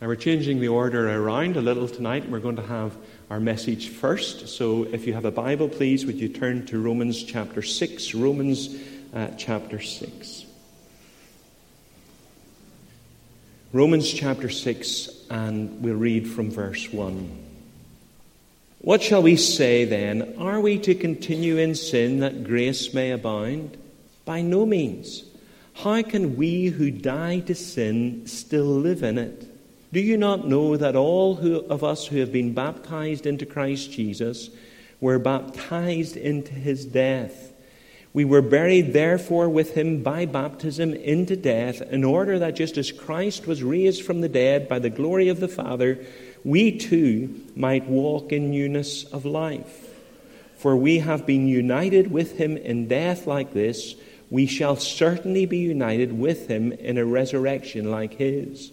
Now, we're changing the order around a little tonight. We're going to have our message first. So, if you have a Bible, please, would you turn to Romans chapter 6? Romans uh, chapter 6. Romans chapter 6, and we'll read from verse 1. What shall we say then? Are we to continue in sin that grace may abound? By no means. How can we who die to sin still live in it? Do you not know that all who, of us who have been baptized into Christ Jesus were baptized into his death? We were buried, therefore, with him by baptism into death, in order that just as Christ was raised from the dead by the glory of the Father, we too might walk in newness of life. For we have been united with him in death like this, we shall certainly be united with him in a resurrection like his.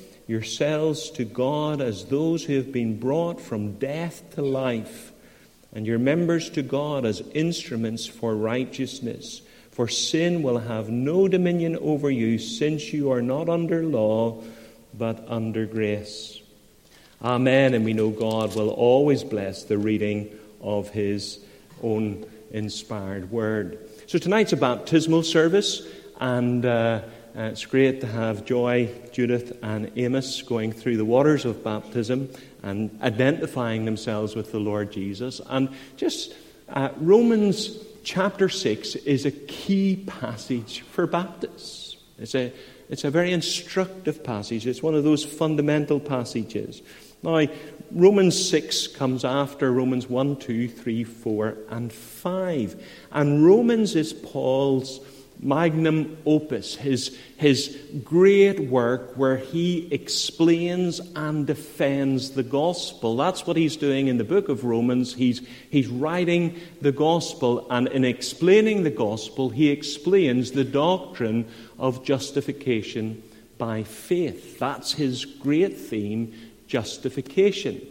yourselves to God as those who have been brought from death to life, and your members to God as instruments for righteousness. For sin will have no dominion over you, since you are not under law, but under grace. Amen. And we know God will always bless the reading of His own inspired word. So tonight's a baptismal service, and uh, uh, it's great to have Joy, Judith, and Amos going through the waters of baptism and identifying themselves with the Lord Jesus. And just uh, Romans chapter 6 is a key passage for Baptists. It's a, it's a very instructive passage, it's one of those fundamental passages. Now, Romans 6 comes after Romans 1, 2, 3, 4, and 5. And Romans is Paul's magnum opus, his, his great work where he explains and defends the gospel. That's what he's doing in the book of Romans. He's, he's writing the gospel, and in explaining the gospel, he explains the doctrine of justification by faith. That's his great theme justification.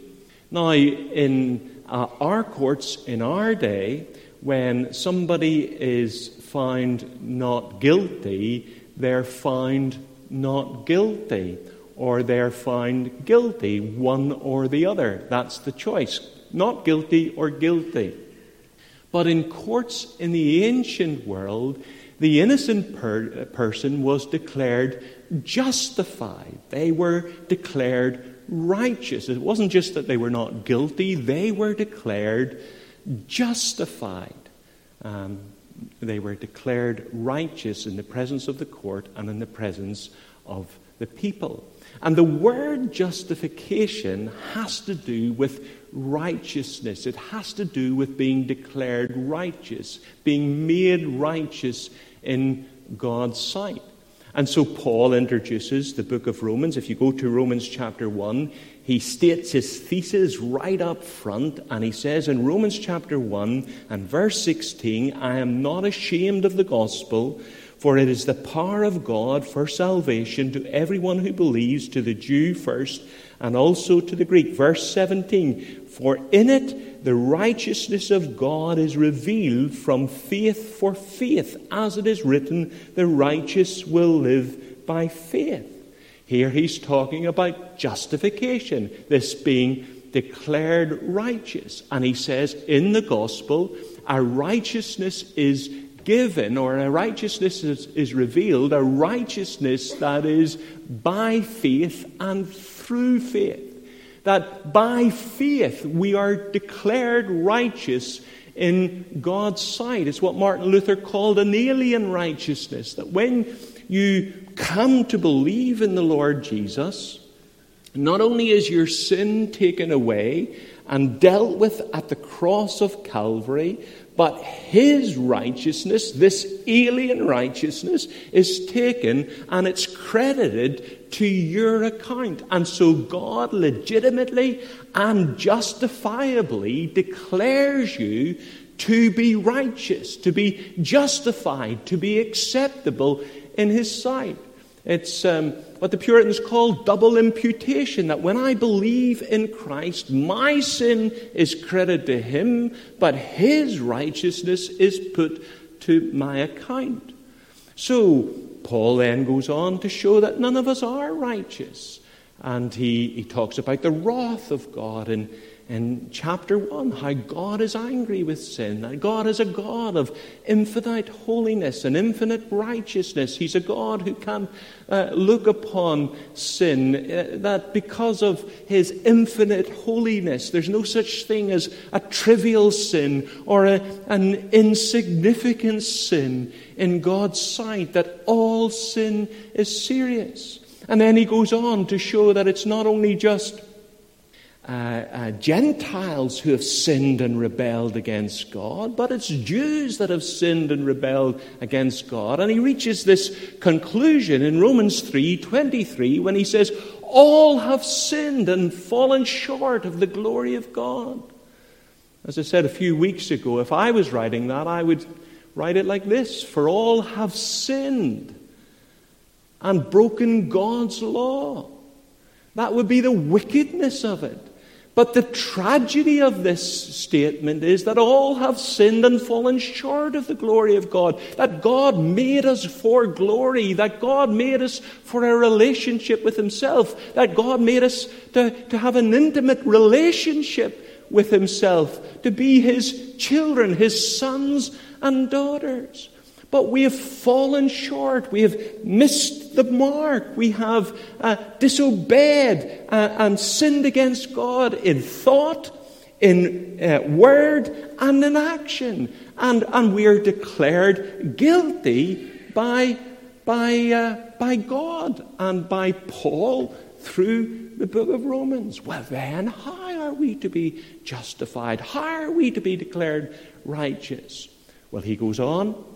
Now, in uh, our courts in our day, when somebody is found not guilty, they're found not guilty, or they're found guilty, one or the other. That's the choice not guilty or guilty. But in courts in the ancient world, the innocent per- person was declared justified. They were declared righteous. It wasn't just that they were not guilty, they were declared justified. Um, they were declared righteous in the presence of the court and in the presence of the people. And the word justification has to do with righteousness. It has to do with being declared righteous, being made righteous in God's sight. And so Paul introduces the book of Romans. If you go to Romans chapter 1, he states his thesis right up front, and he says in Romans chapter 1 and verse 16, I am not ashamed of the gospel, for it is the power of God for salvation to everyone who believes, to the Jew first, and also to the Greek. Verse 17, for in it the righteousness of God is revealed from faith for faith, as it is written, the righteous will live by faith. Here he's talking about justification, this being declared righteous. And he says in the gospel, a righteousness is given, or a righteousness is, is revealed, a righteousness that is by faith and through faith. That by faith we are declared righteous in God's sight. It's what Martin Luther called an alien righteousness. That when you come to believe in the Lord Jesus, not only is your sin taken away and dealt with at the cross of Calvary, but his righteousness, this alien righteousness, is taken and it's credited to your account. And so God legitimately and justifiably declares you to be righteous, to be justified, to be acceptable in his sight. It's um, what the Puritans call double imputation that when I believe in Christ, my sin is credited to him, but his righteousness is put to my account. So, Paul then goes on to show that none of us are righteous. And he, he talks about the wrath of God in in chapter 1 how God is angry with sin, that God is a God of infinite holiness and infinite righteousness. He's a God who can uh, look upon sin, uh, that because of his infinite holiness, there's no such thing as a trivial sin or a, an insignificant sin in God's sight, that all sin is serious. And then he goes on to show that it's not only just uh, uh, Gentiles who have sinned and rebelled against God, but it's Jews that have sinned and rebelled against God. And he reaches this conclusion in Romans 3:23 when he says, "All have sinned and fallen short of the glory of God." As I said a few weeks ago, if I was writing that, I would write it like this: "For all have sinned and broken God's law." That would be the wickedness of it. But the tragedy of this statement is that all have sinned and fallen short of the glory of God. That God made us for glory. That God made us for a relationship with Himself. That God made us to, to have an intimate relationship with Himself. To be His children, His sons and daughters. But we have fallen short. We have missed the mark. We have uh, disobeyed uh, and sinned against God in thought, in uh, word, and in action. And, and we are declared guilty by, by, uh, by God and by Paul through the book of Romans. Well, then, how are we to be justified? How are we to be declared righteous? Well, he goes on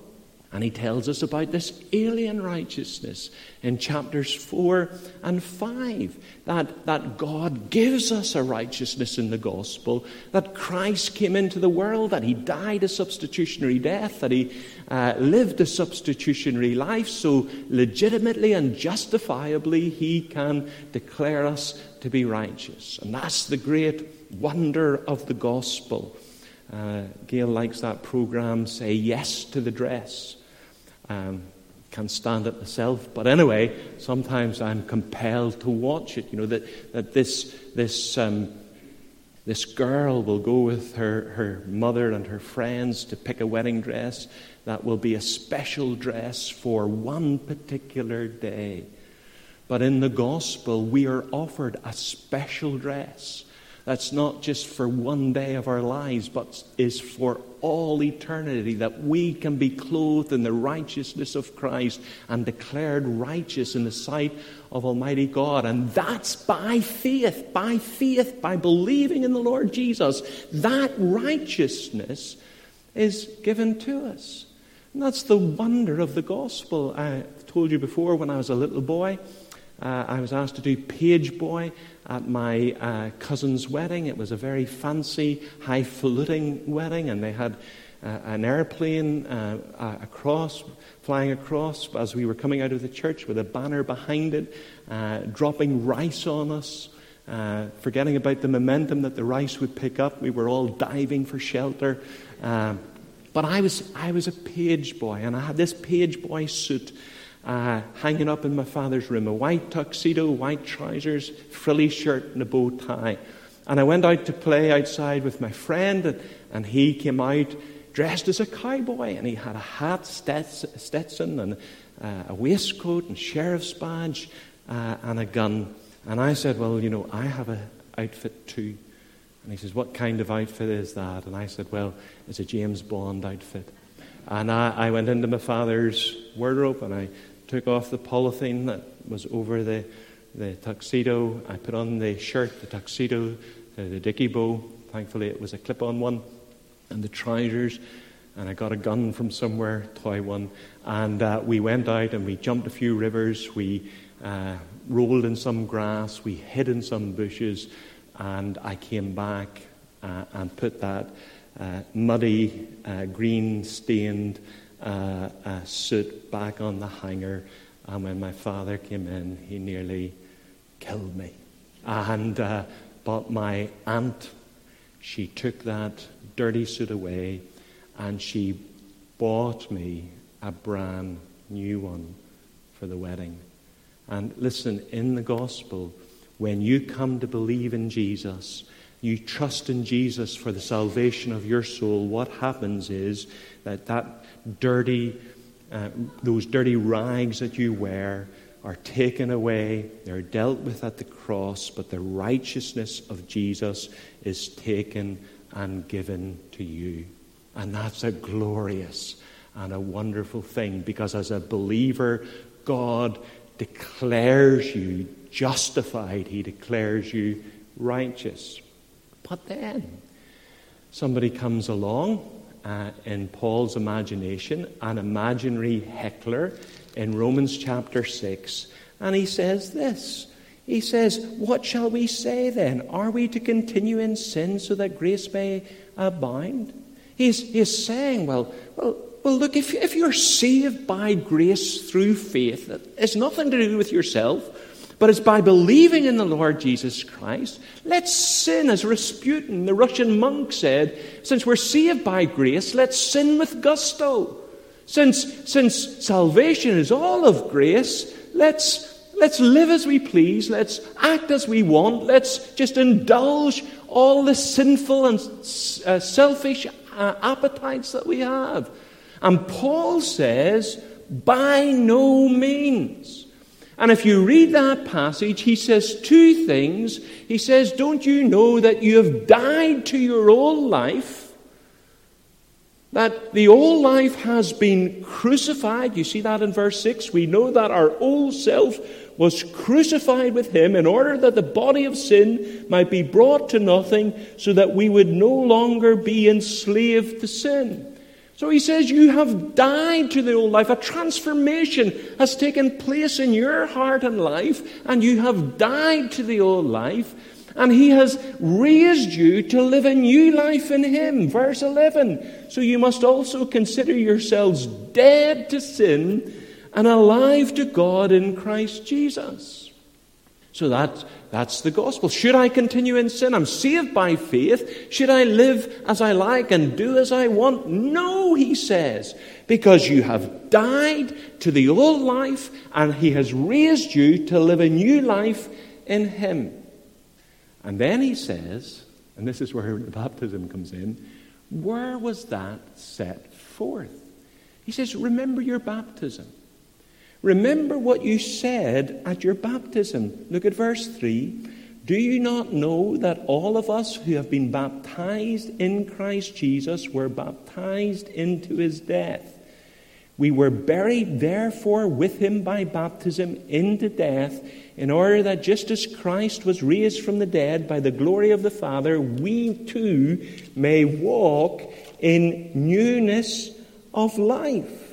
and he tells us about this alien righteousness in chapters 4 and 5 that, that God gives us a righteousness in the gospel, that Christ came into the world, that he died a substitutionary death, that he uh, lived a substitutionary life, so legitimately and justifiably he can declare us to be righteous. And that's the great wonder of the gospel. Uh, Gail likes that program, Say Yes to the Dress. Um, can't stand it myself, but anyway, sometimes I'm compelled to watch it. You know that that this this um, this girl will go with her her mother and her friends to pick a wedding dress that will be a special dress for one particular day. But in the gospel, we are offered a special dress that's not just for one day of our lives, but is for all eternity, that we can be clothed in the righteousness of Christ and declared righteous in the sight of Almighty God. And that's by faith, by faith, by believing in the Lord Jesus. That righteousness is given to us. And that's the wonder of the gospel. I told you before when I was a little boy, uh, I was asked to do page boy at my uh, cousin's wedding. It was a very fancy, highfalutin wedding, and they had uh, an airplane uh, across, flying across as we were coming out of the church with a banner behind it, uh, dropping rice on us. Uh, forgetting about the momentum that the rice would pick up, we were all diving for shelter. But I was, I was a page boy, and I had this page boy suit uh, hanging up in my father's room a white tuxedo, white trousers, frilly shirt, and a bow tie. And I went out to play outside with my friend, and, and he came out dressed as a cowboy, and he had a hat, Stetson, and uh, a waistcoat, and sheriff's badge, uh, and a gun. And I said, Well, you know, I have an outfit too. And he says, What kind of outfit is that? And I said, Well, it's a James Bond outfit. And I, I went into my father's wardrobe and I took off the polythene that was over the, the tuxedo. I put on the shirt, the tuxedo, the, the dicky bow. Thankfully, it was a clip on one, and the trousers. And I got a gun from somewhere, toy one. And uh, we went out and we jumped a few rivers. We uh, rolled in some grass. We hid in some bushes. And I came back uh, and put that uh, muddy, uh, green stained uh, suit back on the hanger. And when my father came in, he nearly killed me. And, uh, but my aunt, she took that dirty suit away and she bought me a brand new one for the wedding. And listen, in the gospel, when you come to believe in Jesus, you trust in Jesus for the salvation of your soul, what happens is that that dirty, uh, those dirty rags that you wear are taken away. They're dealt with at the cross, but the righteousness of Jesus is taken and given to you. And that's a glorious and a wonderful thing because as a believer, God declares you justified, He declares you righteous. But then somebody comes along uh, in Paul's imagination, an imaginary heckler in Romans chapter 6, and he says this. He says, What shall we say then? Are we to continue in sin so that grace may abound? He's, he's saying, Well, well, well look, if, if you're saved by grace through faith, it's nothing to do with yourself but it's by believing in the Lord Jesus Christ. Let's sin, as Rasputin, the Russian monk, said. Since we're saved by grace, let's sin with gusto. Since, since salvation is all of grace, let's, let's live as we please. Let's act as we want. Let's just indulge all the sinful and uh, selfish uh, appetites that we have. And Paul says, by no means. And if you read that passage, he says two things. He says, Don't you know that you have died to your old life? That the old life has been crucified. You see that in verse 6. We know that our old self was crucified with him in order that the body of sin might be brought to nothing, so that we would no longer be enslaved to sin. So he says, You have died to the old life. A transformation has taken place in your heart and life, and you have died to the old life, and he has raised you to live a new life in him. Verse 11. So you must also consider yourselves dead to sin and alive to God in Christ Jesus. So that that's the gospel. Should I continue in sin? I'm saved by faith. Should I live as I like and do as I want? No, he says, because you have died to the old life and he has raised you to live a new life in him. And then he says, and this is where the baptism comes in, where was that set forth? He says, remember your baptism. Remember what you said at your baptism. Look at verse 3. Do you not know that all of us who have been baptized in Christ Jesus were baptized into his death? We were buried, therefore, with him by baptism into death, in order that just as Christ was raised from the dead by the glory of the Father, we too may walk in newness of life.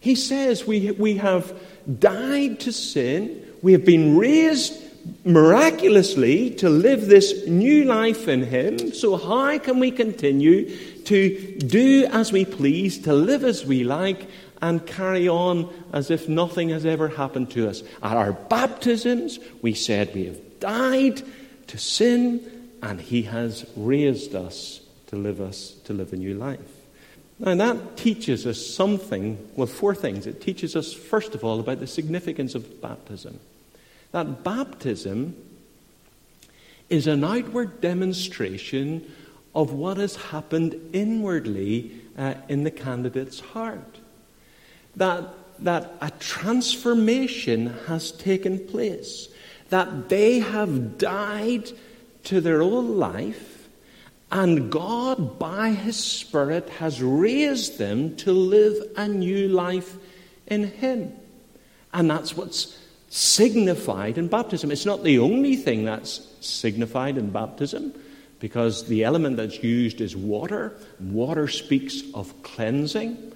He says we, we have died to sin, we have been raised miraculously to live this new life in Him. So, how can we continue to do as we please, to live as we like, and carry on as if nothing has ever happened to us? At our baptisms, we said we have died to sin, and He has raised us to live us to live a new life. Now, that teaches us something, well, four things. It teaches us, first of all, about the significance of baptism. That baptism is an outward demonstration of what has happened inwardly uh, in the candidate's heart. That, that a transformation has taken place. that they have died to their old life, and God, by His Spirit, has raised them to live a new life in Him. And that's what's signified in baptism. It's not the only thing that's signified in baptism, because the element that's used is water. Water speaks of cleansing.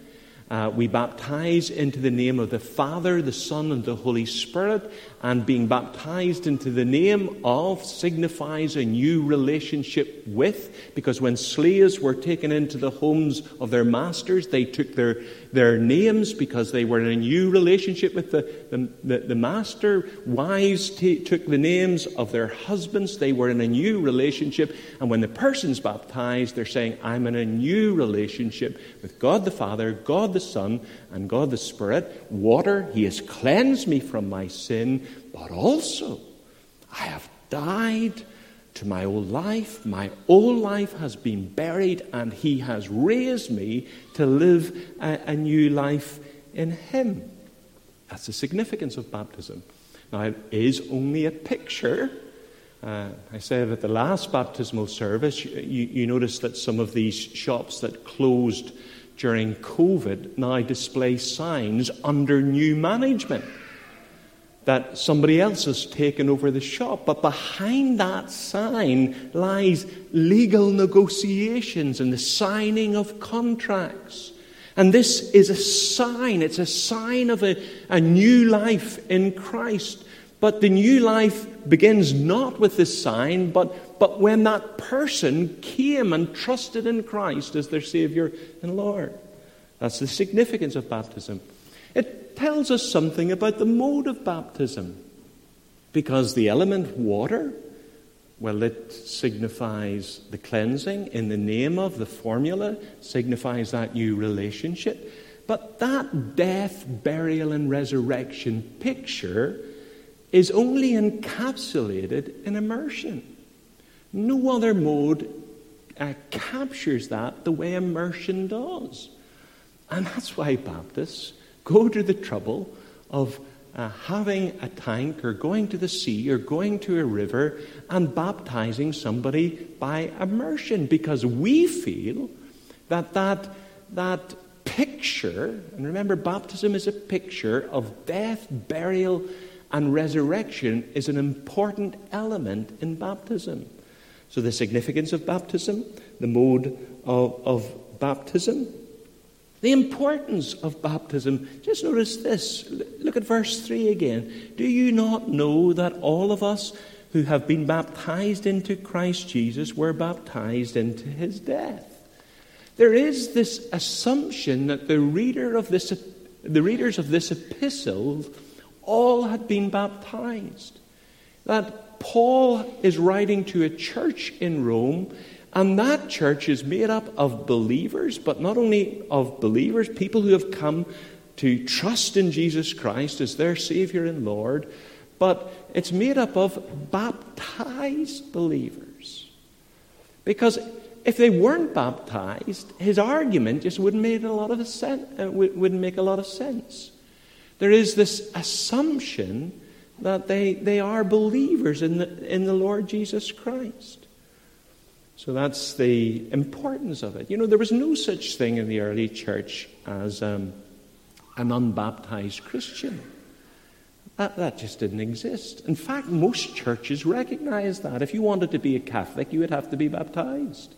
Uh, we baptize into the name of the Father, the Son, and the Holy Spirit. And being baptized into the name of signifies a new relationship with, because when slaves were taken into the homes of their masters, they took their, their names because they were in a new relationship with the, the, the, the master. Wives t- took the names of their husbands, they were in a new relationship. And when the person's baptized, they're saying, I'm in a new relationship with God the Father, God the Son, and God the Spirit. Water, He has cleansed me from my sin, but also I have died to my old life. My old life has been buried, and He has raised me to live a, a new life in Him. That's the significance of baptism. Now, it is only a picture. Uh, I said at the last baptismal service, you, you notice that some of these shops that closed during COVID now display signs under new management that somebody else has taken over the shop. But behind that sign lies legal negotiations and the signing of contracts. And this is a sign, it's a sign of a, a new life in Christ. But the new life begins not with this sign, but, but when that person came and trusted in Christ as their Savior and Lord. That's the significance of baptism. Tells us something about the mode of baptism. Because the element water, well, it signifies the cleansing in the name of the formula, signifies that new relationship. But that death, burial, and resurrection picture is only encapsulated in immersion. No other mode uh, captures that the way immersion does. And that's why Baptists go to the trouble of uh, having a tank or going to the sea or going to a river and baptizing somebody by immersion because we feel that that, that picture, and remember, baptism is a picture of death, burial, and resurrection, is an important element in baptism. So, the significance of baptism, the mode of, of baptism, the importance of baptism. Just notice this. Look at verse 3 again. Do you not know that all of us who have been baptized into Christ Jesus were baptized into his death? There is this assumption that the reader of this the readers of this epistle all had been baptized. That Paul is writing to a church in Rome and that church is made up of believers, but not only of believers, people who have come to trust in Jesus Christ as their Savior and Lord, but it's made up of baptized believers. Because if they weren't baptized, his argument just wouldn't make a lot of sense. Uh, wouldn't make a lot of sense. There is this assumption that they, they are believers in the, in the Lord Jesus Christ. So that's the importance of it. You know, there was no such thing in the early church as um, an unbaptized Christian. That, that just didn't exist. In fact, most churches recognized that. If you wanted to be a Catholic, you would have to be baptized.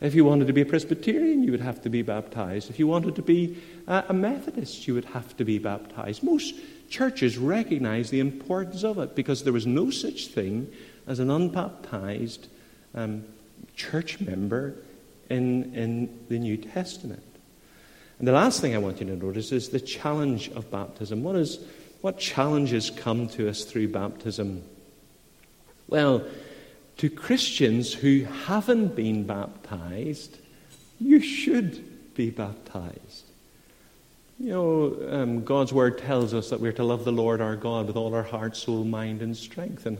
If you wanted to be a Presbyterian, you would have to be baptized. If you wanted to be a Methodist, you would have to be baptized. Most churches recognized the importance of it because there was no such thing as an unbaptized um, church member in, in the New Testament. And the last thing I want you to notice is the challenge of baptism. What, is, what challenges come to us through baptism? Well, to Christians who haven't been baptized, you should be baptized. You know, um, God's word tells us that we're to love the Lord our God with all our heart, soul, mind, and strength. And,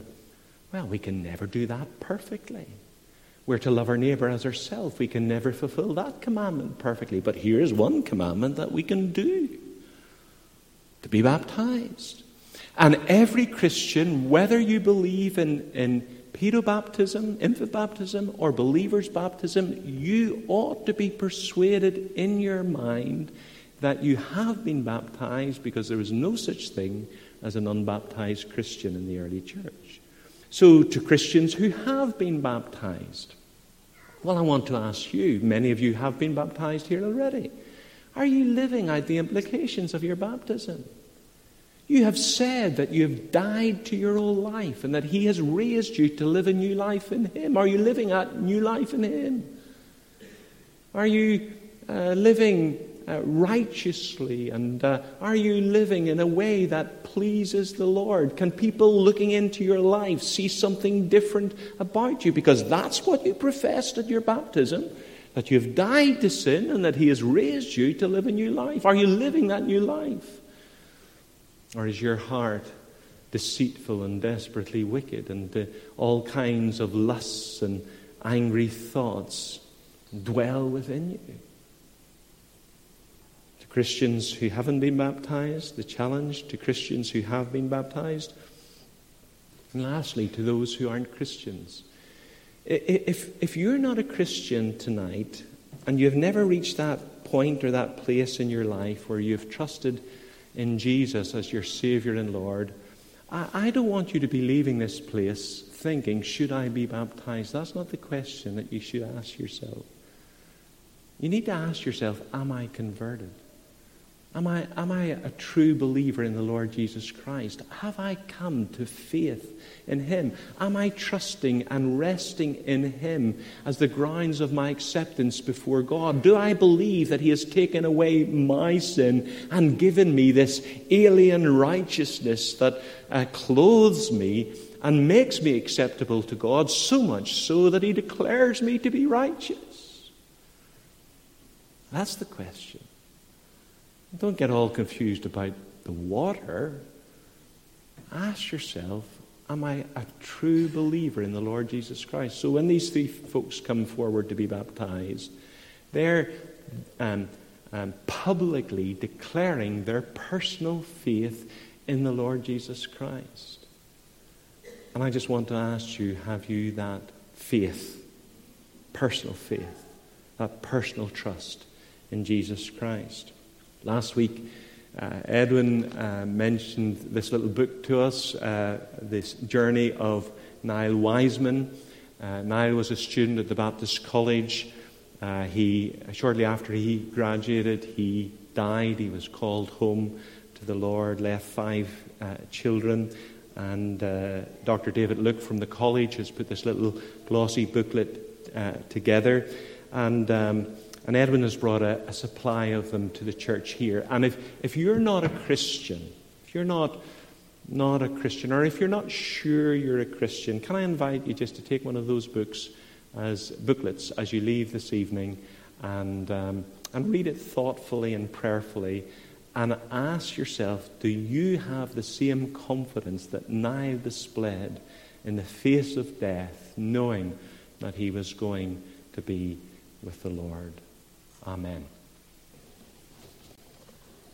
well, we can never do that perfectly. We're to love our neighbor as ourselves. We can never fulfill that commandment perfectly. But here's one commandment that we can do to be baptized. And every Christian, whether you believe in, in pedobaptism, infant baptism, or believer's baptism, you ought to be persuaded in your mind that you have been baptized because there is no such thing as an unbaptized Christian in the early church. So, to Christians who have been baptized, well, I want to ask you, many of you have been baptized here already. Are you living out the implications of your baptism? You have said that you have died to your old life and that He has raised you to live a new life in Him. Are you living that new life in Him? Are you uh, living uh, righteously? And uh, are you living in a way that pleases the Lord? Can people looking into your life see something different about you? Because that's what you professed at your baptism that you have died to sin and that He has raised you to live a new life. Are you living that new life? Or is your heart deceitful and desperately wicked, and uh, all kinds of lusts and angry thoughts dwell within you? Christians who haven't been baptized, the challenge to Christians who have been baptized. And lastly, to those who aren't Christians. If, if you're not a Christian tonight, and you've never reached that point or that place in your life where you've trusted in Jesus as your Savior and Lord, I, I don't want you to be leaving this place thinking, should I be baptized? That's not the question that you should ask yourself. You need to ask yourself, am I converted? Am I, am I a true believer in the Lord Jesus Christ? Have I come to faith in Him? Am I trusting and resting in Him as the grounds of my acceptance before God? Do I believe that He has taken away my sin and given me this alien righteousness that uh, clothes me and makes me acceptable to God, so much so that He declares me to be righteous? That's the question. Don't get all confused about the water. Ask yourself, am I a true believer in the Lord Jesus Christ? So when these three folks come forward to be baptized, they're um, um, publicly declaring their personal faith in the Lord Jesus Christ. And I just want to ask you have you that faith, personal faith, that personal trust in Jesus Christ? Last week, uh, Edwin uh, mentioned this little book to us, uh, this journey of Niall Wiseman. Uh, Niall was a student at the Baptist College. Uh, he, shortly after he graduated, he died. He was called home to the Lord, left five uh, children. And Dr. David Luke from the college has put this little glossy booklet together. And um, and Edwin has brought a, a, supply of them to the church here. And if, if you're not a Christian, if you're not, not a Christian, or if you're not sure you're a Christian, can I invite you just to take one of those books as booklets as you leave this evening and, um, and read it thoughtfully and prayerfully and ask yourself do you have the same confidence that Niall displayed in the face of death, knowing that he was going to be with the Lord? Amen.